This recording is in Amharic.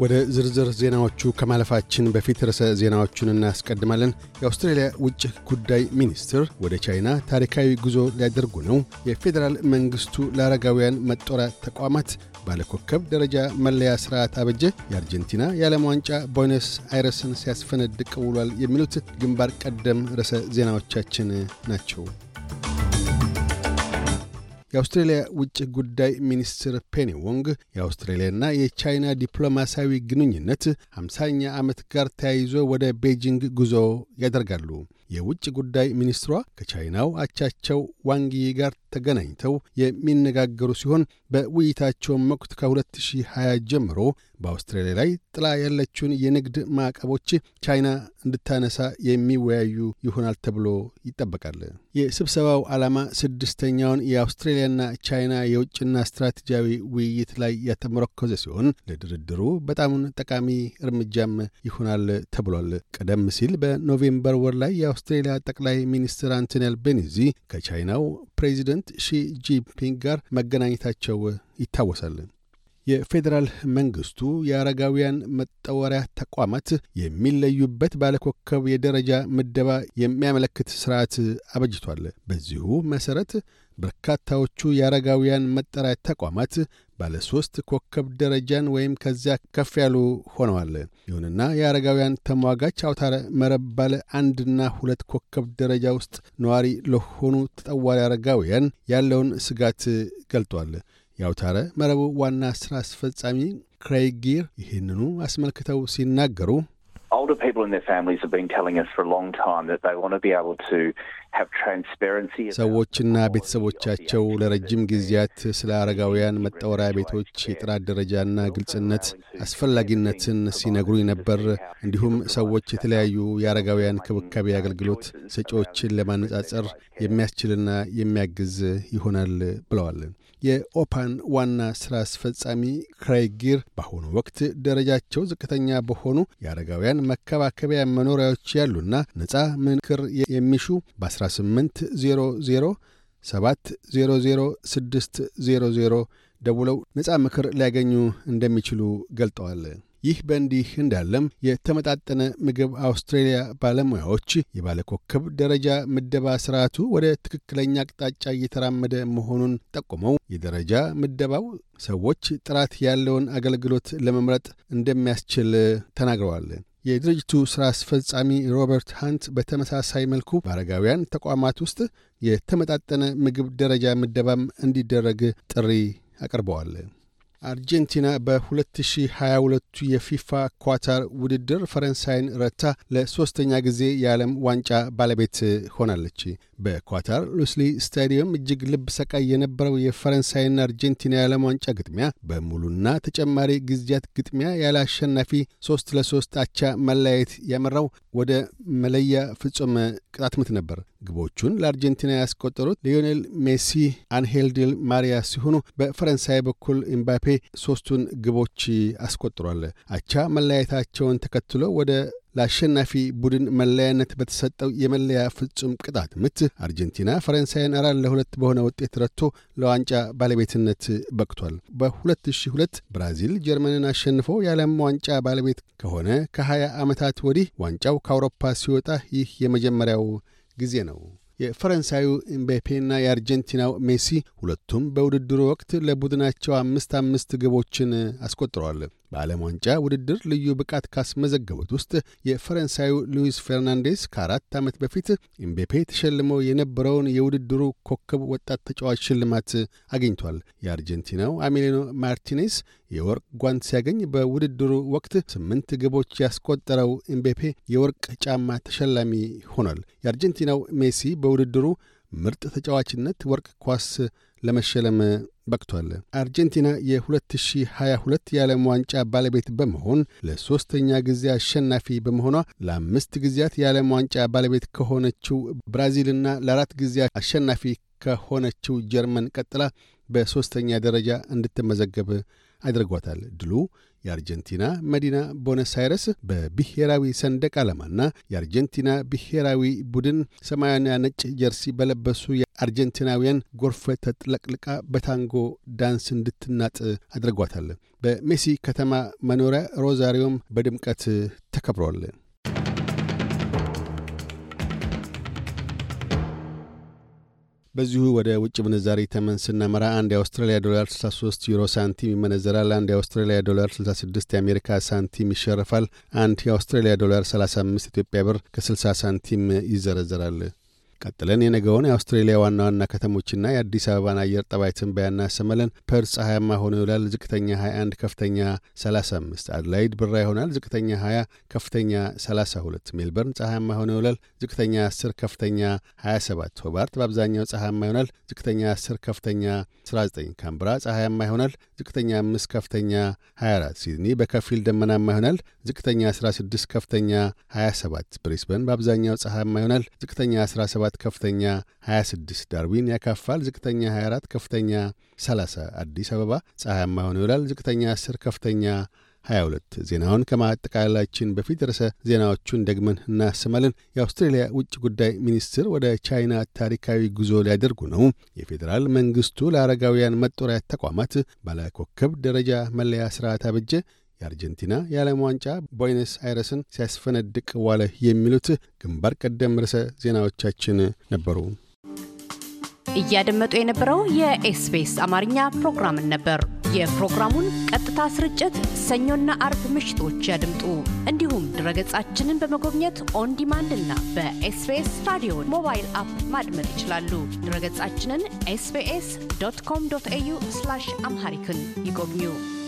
ወደ ዝርዝር ዜናዎቹ ከማለፋችን በፊት ርዕሰ ዜናዎቹን እናስቀድማለን። የአውስትሬልያ ውጭ ጉዳይ ሚኒስትር ወደ ቻይና ታሪካዊ ጉዞ ሊያደርጉ ነው። የፌዴራል መንግሥቱ ለአረጋውያን መጦሪያ ተቋማት ባለኮከብ ደረጃ መለያ ሥርዓት አበጀ። የአርጀንቲና የዓለም ዋንጫ ቦይነስ አይረስን ሲያስፈነድቅ ውሏል። የሚሉት ግንባር ቀደም ርዕሰ ዜናዎቻችን ናቸው። የአውስትሬልያ ውጭ ጉዳይ ሚኒስትር ፔኒ ዎንግ የአውስትሬልያና የቻይና ዲፕሎማሲያዊ ግንኙነት ሃምሳኛ ዓመት ጋር ተያይዞ ወደ ቤጂንግ ጉዞ ያደርጋሉ። የውጭ ጉዳይ ሚኒስትሯ ከቻይናው አቻቸው ዋንጊ ጋር ተገናኝተው የሚነጋገሩ ሲሆን በውይይታቸውም ወቅት ከ2020 ጀምሮ በአውስትራሊያ ላይ ጥላ ያለችውን የንግድ ማዕቀቦች ቻይና እንድታነሳ የሚወያዩ ይሆናል ተብሎ ይጠበቃል። የስብሰባው ዓላማ ስድስተኛውን የአውስትሬልያና ቻይና የውጭና ስትራቴጂያዊ ውይይት ላይ የተመረኮዘ ሲሆን ለድርድሩ በጣሙን ጠቃሚ እርምጃም ይሆናል ተብሏል። ቀደም ሲል በኖቬምበር ወር ላይ የአውስትሬልያ ጠቅላይ ሚኒስትር አንቶኒ አልቤኒዚ ከቻይናው ፕሬዚደንት ሺ ጂንፒንግ ጋር መገናኘታቸው ይታወሳል። የፌዴራል መንግሥቱ የአረጋውያን መጦሪያ ተቋማት የሚለዩበት ባለኮከብ የደረጃ ምደባ የሚያመለክት ሥርዓት አበጅቷል። በዚሁ መሠረት በርካታዎቹ የአረጋውያን መጠሪያ ተቋማት ባለ ሦስት ኮከብ ደረጃን ወይም ከዚያ ከፍ ያሉ ሆነዋል። ይሁንና የአረጋውያን ተሟጋች አውታረ መረብ ባለ አንድና ሁለት ኮከብ ደረጃ ውስጥ ነዋሪ ለሆኑ ተጠዋሪ አረጋውያን ያለውን ስጋት ገልጧል። የአውታረ መረቡ ዋና ሥራ አስፈጻሚ ክሬይግ ጊር ይህንኑ አስመልክተው ሲናገሩ older people and their families have been telling us for a long time that they want to be able to have transparency. ሰዎችና ቤተሰቦቻቸው ለረጅም ጊዜያት ስለ አረጋውያን መጣወሪያ ቤቶች የጥራት ደረጃና ግልጽነት አስፈላጊነትን ሲነግሩኝ ነበር። እንዲሁም ሰዎች የተለያዩ የአረጋውያን ክብካቤ አገልግሎት ሰጪዎችን ለማነጻጸር የሚያስችልና የሚያግዝ ይሆናል ብለዋል። የኦፓን ዋና ሥራ አስፈጻሚ ክራይግ ጊር በአሁኑ ወቅት ደረጃቸው ዝቅተኛ በሆኑ የአረጋውያን መከባከቢያ መኖሪያዎች ያሉና ነፃ ምክር የሚሹ በ1800 700 600 ደውለው ነፃ ምክር ሊያገኙ እንደሚችሉ ገልጠዋል። ይህ በእንዲህ እንዳለም የተመጣጠነ ምግብ አውስትሬልያ ባለሙያዎች የባለኮከብ ደረጃ ምደባ ስርዓቱ ወደ ትክክለኛ አቅጣጫ እየተራመደ መሆኑን ጠቁመው የደረጃ ምደባው ሰዎች ጥራት ያለውን አገልግሎት ለመምረጥ እንደሚያስችል ተናግረዋል። የድርጅቱ ሥራ አስፈጻሚ ሮበርት ሃንት በተመሳሳይ መልኩ በአረጋውያን ተቋማት ውስጥ የተመጣጠነ ምግብ ደረጃ ምደባም እንዲደረግ ጥሪ አቅርበዋል። አርጀንቲና በ2022 የፊፋ ኳታር ውድድር ፈረንሳይን ረታ ለሦስተኛ ጊዜ የዓለም ዋንጫ ባለቤት ሆናለች። በኳታር ሉሴይል ስታዲየም እጅግ ልብ ሰቃይ የነበረው የፈረንሳይና አርጀንቲና የዓለም ዋንጫ ግጥሚያ በሙሉና ተጨማሪ ጊዜያት ግጥሚያ ያለ አሸናፊ ሦስት ለሦስት አቻ መለያየት ያመራው ወደ መለያ ፍጹም ቅጣት ምት ነበር። ግቦቹን ለአርጀንቲና ያስቆጠሩት ሊዮኔል ሜሲ፣ አንሄል ዲል ማሪያ ሲሆኑ በፈረንሳይ በኩል ኤምባፔ ሦስቱን ግቦች አስቆጥሯል። አቻ መለያየታቸውን ተከትሎ ወደ ለአሸናፊ ቡድን መለያነት በተሰጠው የመለያ ፍጹም ቅጣት ምት አርጀንቲና ፈረንሳይን አራት ለሁለት በሆነ ውጤት ረትቶ ለዋንጫ ባለቤትነት በቅቷል። በ2002 ብራዚል ጀርመንን አሸንፎ የዓለም ዋንጫ ባለቤት ከሆነ ከ20 ዓመታት ወዲህ ዋንጫው ከአውሮፓ ሲወጣ ይህ የመጀመሪያው ጊዜ ነው። የፈረንሳዩ ኤምቤፔና የአርጀንቲናው ሜሲ ሁለቱም በውድድሩ ወቅት ለቡድናቸው አምስት አምስት ግቦችን አስቆጥረዋል። በዓለም ዋንጫ ውድድር ልዩ ብቃት ካስመዘገቡት ውስጥ የፈረንሳዩ ሉዊስ ፌርናንዴስ ከአራት ዓመት በፊት ኤምቤፔ ተሸልመው የነበረውን የውድድሩ ኮከብ ወጣት ተጫዋች ሽልማት አግኝቷል። የአርጀንቲናው ኤሚሊያኖ ማርቲኔስ የወርቅ ጓንት ሲያገኝ በውድድሩ ወቅት ስምንት ግቦች ያስቆጠረው ኤምቤፔ የወርቅ ጫማ ተሸላሚ ሆኗል። የአርጀንቲናው ሜሲ በውድድሩ ምርጥ ተጫዋችነት ወርቅ ኳስ ለመሸለም በቅቷል። አርጀንቲና የ2022 የዓለም ዋንጫ ባለቤት በመሆን ለሦስተኛ ጊዜ አሸናፊ በመሆኗ ለአምስት ጊዜያት የዓለም ዋንጫ ባለቤት ከሆነችው ብራዚልና ለአራት ጊዜ አሸናፊ ከሆነችው ጀርመን ቀጥላ በሦስተኛ ደረጃ እንድትመዘገብ አድርጓታል። ድሉ የአርጀንቲና መዲና ቦነስ አይረስ በብሔራዊ ሰንደቅ ዓላማና የአርጀንቲና ብሔራዊ ቡድን ሰማያዊና ነጭ ጀርሲ በለበሱ የአርጀንቲናውያን ጎርፍ ተጥለቅልቃ በታንጎ ዳንስ እንድትናጥ አድርጓታል። በሜሲ ከተማ መኖሪያ ሮዛሪዮም በድምቀት ተከብሯል። በዚሁ ወደ ውጭ ምንዛሪ ተመን ስናመራ አንድ የአውስትራሊያ ዶላር 63 ዩሮ ሳንቲም ይመነዘራል። አንድ የአውስትራሊያ ዶላር 66 የአሜሪካ ሳንቲም ይሸርፋል። አንድ የአውስትራሊያ ዶላር 35 ኢትዮጵያ ብር ከ60 ሳንቲም ይዘረዘራል። ቀጥለን የነገውን የአውስትሬሊያ ዋና ዋና ከተሞችና የአዲስ አበባን አየር ጠባይ ትንበያ እናሰማለን። ፐርስ ፀሐያማ ሆኖ ይውላል። ዝቅተኛ 21፣ ከፍተኛ 35። አድላይድ ብራ ይሆናል። ዝቅተኛ 20፣ ከፍተኛ 32። ሜልበርን ፀሐያማ ሆኖ ይውላል። ዝቅተኛ 10፣ ከፍተኛ 27። ሆባርት በአብዛኛው ፀሐያማ ይሆናል። ዝቅተኛ 10፣ ከፍተኛ 19። ካምብራ ፀሐያማ ይሆናል። ዝቅተኛ 5፣ ከፍተኛ 24። ሲድኒ በከፊል ደመናማ ይሆናል። ዝቅተኛ 16፣ ከፍተኛ 27። ብሪስበን በአብዛኛው ፀሐያማ ይሆናል። ዝቅተኛ 17 ከፍተኛ 26 ዳርዊን ያካፋል። ዝቅተኛ 24 ከፍተኛ 30 አዲስ አበባ ፀሐያማ ሆኖ ይውላል። ዝቅተኛ 10 ከፍተኛ 22 ዜናውን ከማጠቃለላችን በፊት ርዕሰ ዜናዎቹን ደግመን እናሰማለን። የአውስትሬልያ ውጭ ጉዳይ ሚኒስትር ወደ ቻይና ታሪካዊ ጉዞ ሊያደርጉ ነው። የፌዴራል መንግስቱ ለአረጋውያን መጦሪያ ተቋማት ባለኮከብ ደረጃ መለያ ስርዓት አበጀ። የአርጀንቲና የዓለም ዋንጫ ቦይነስ አይረስን ሲያስፈነድቅ ዋለ። የሚሉት ግንባር ቀደም ርዕሰ ዜናዎቻችን ነበሩ። እያደመጡ የነበረው የኤስቢኤስ አማርኛ ፕሮግራምን ነበር። የፕሮግራሙን ቀጥታ ስርጭት ሰኞና አርብ ምሽቶች ያድምጡ። እንዲሁም ድረገጻችንን በመጎብኘት on demand እና በኤስቢኤስ ራዲዮ mobile app ማድመጥ ይችላሉ። ድረገጻችንን ኤስቢኤስ ዶት ኮም ዶት ኤዩ አምሃሪክን ይጎብኙ።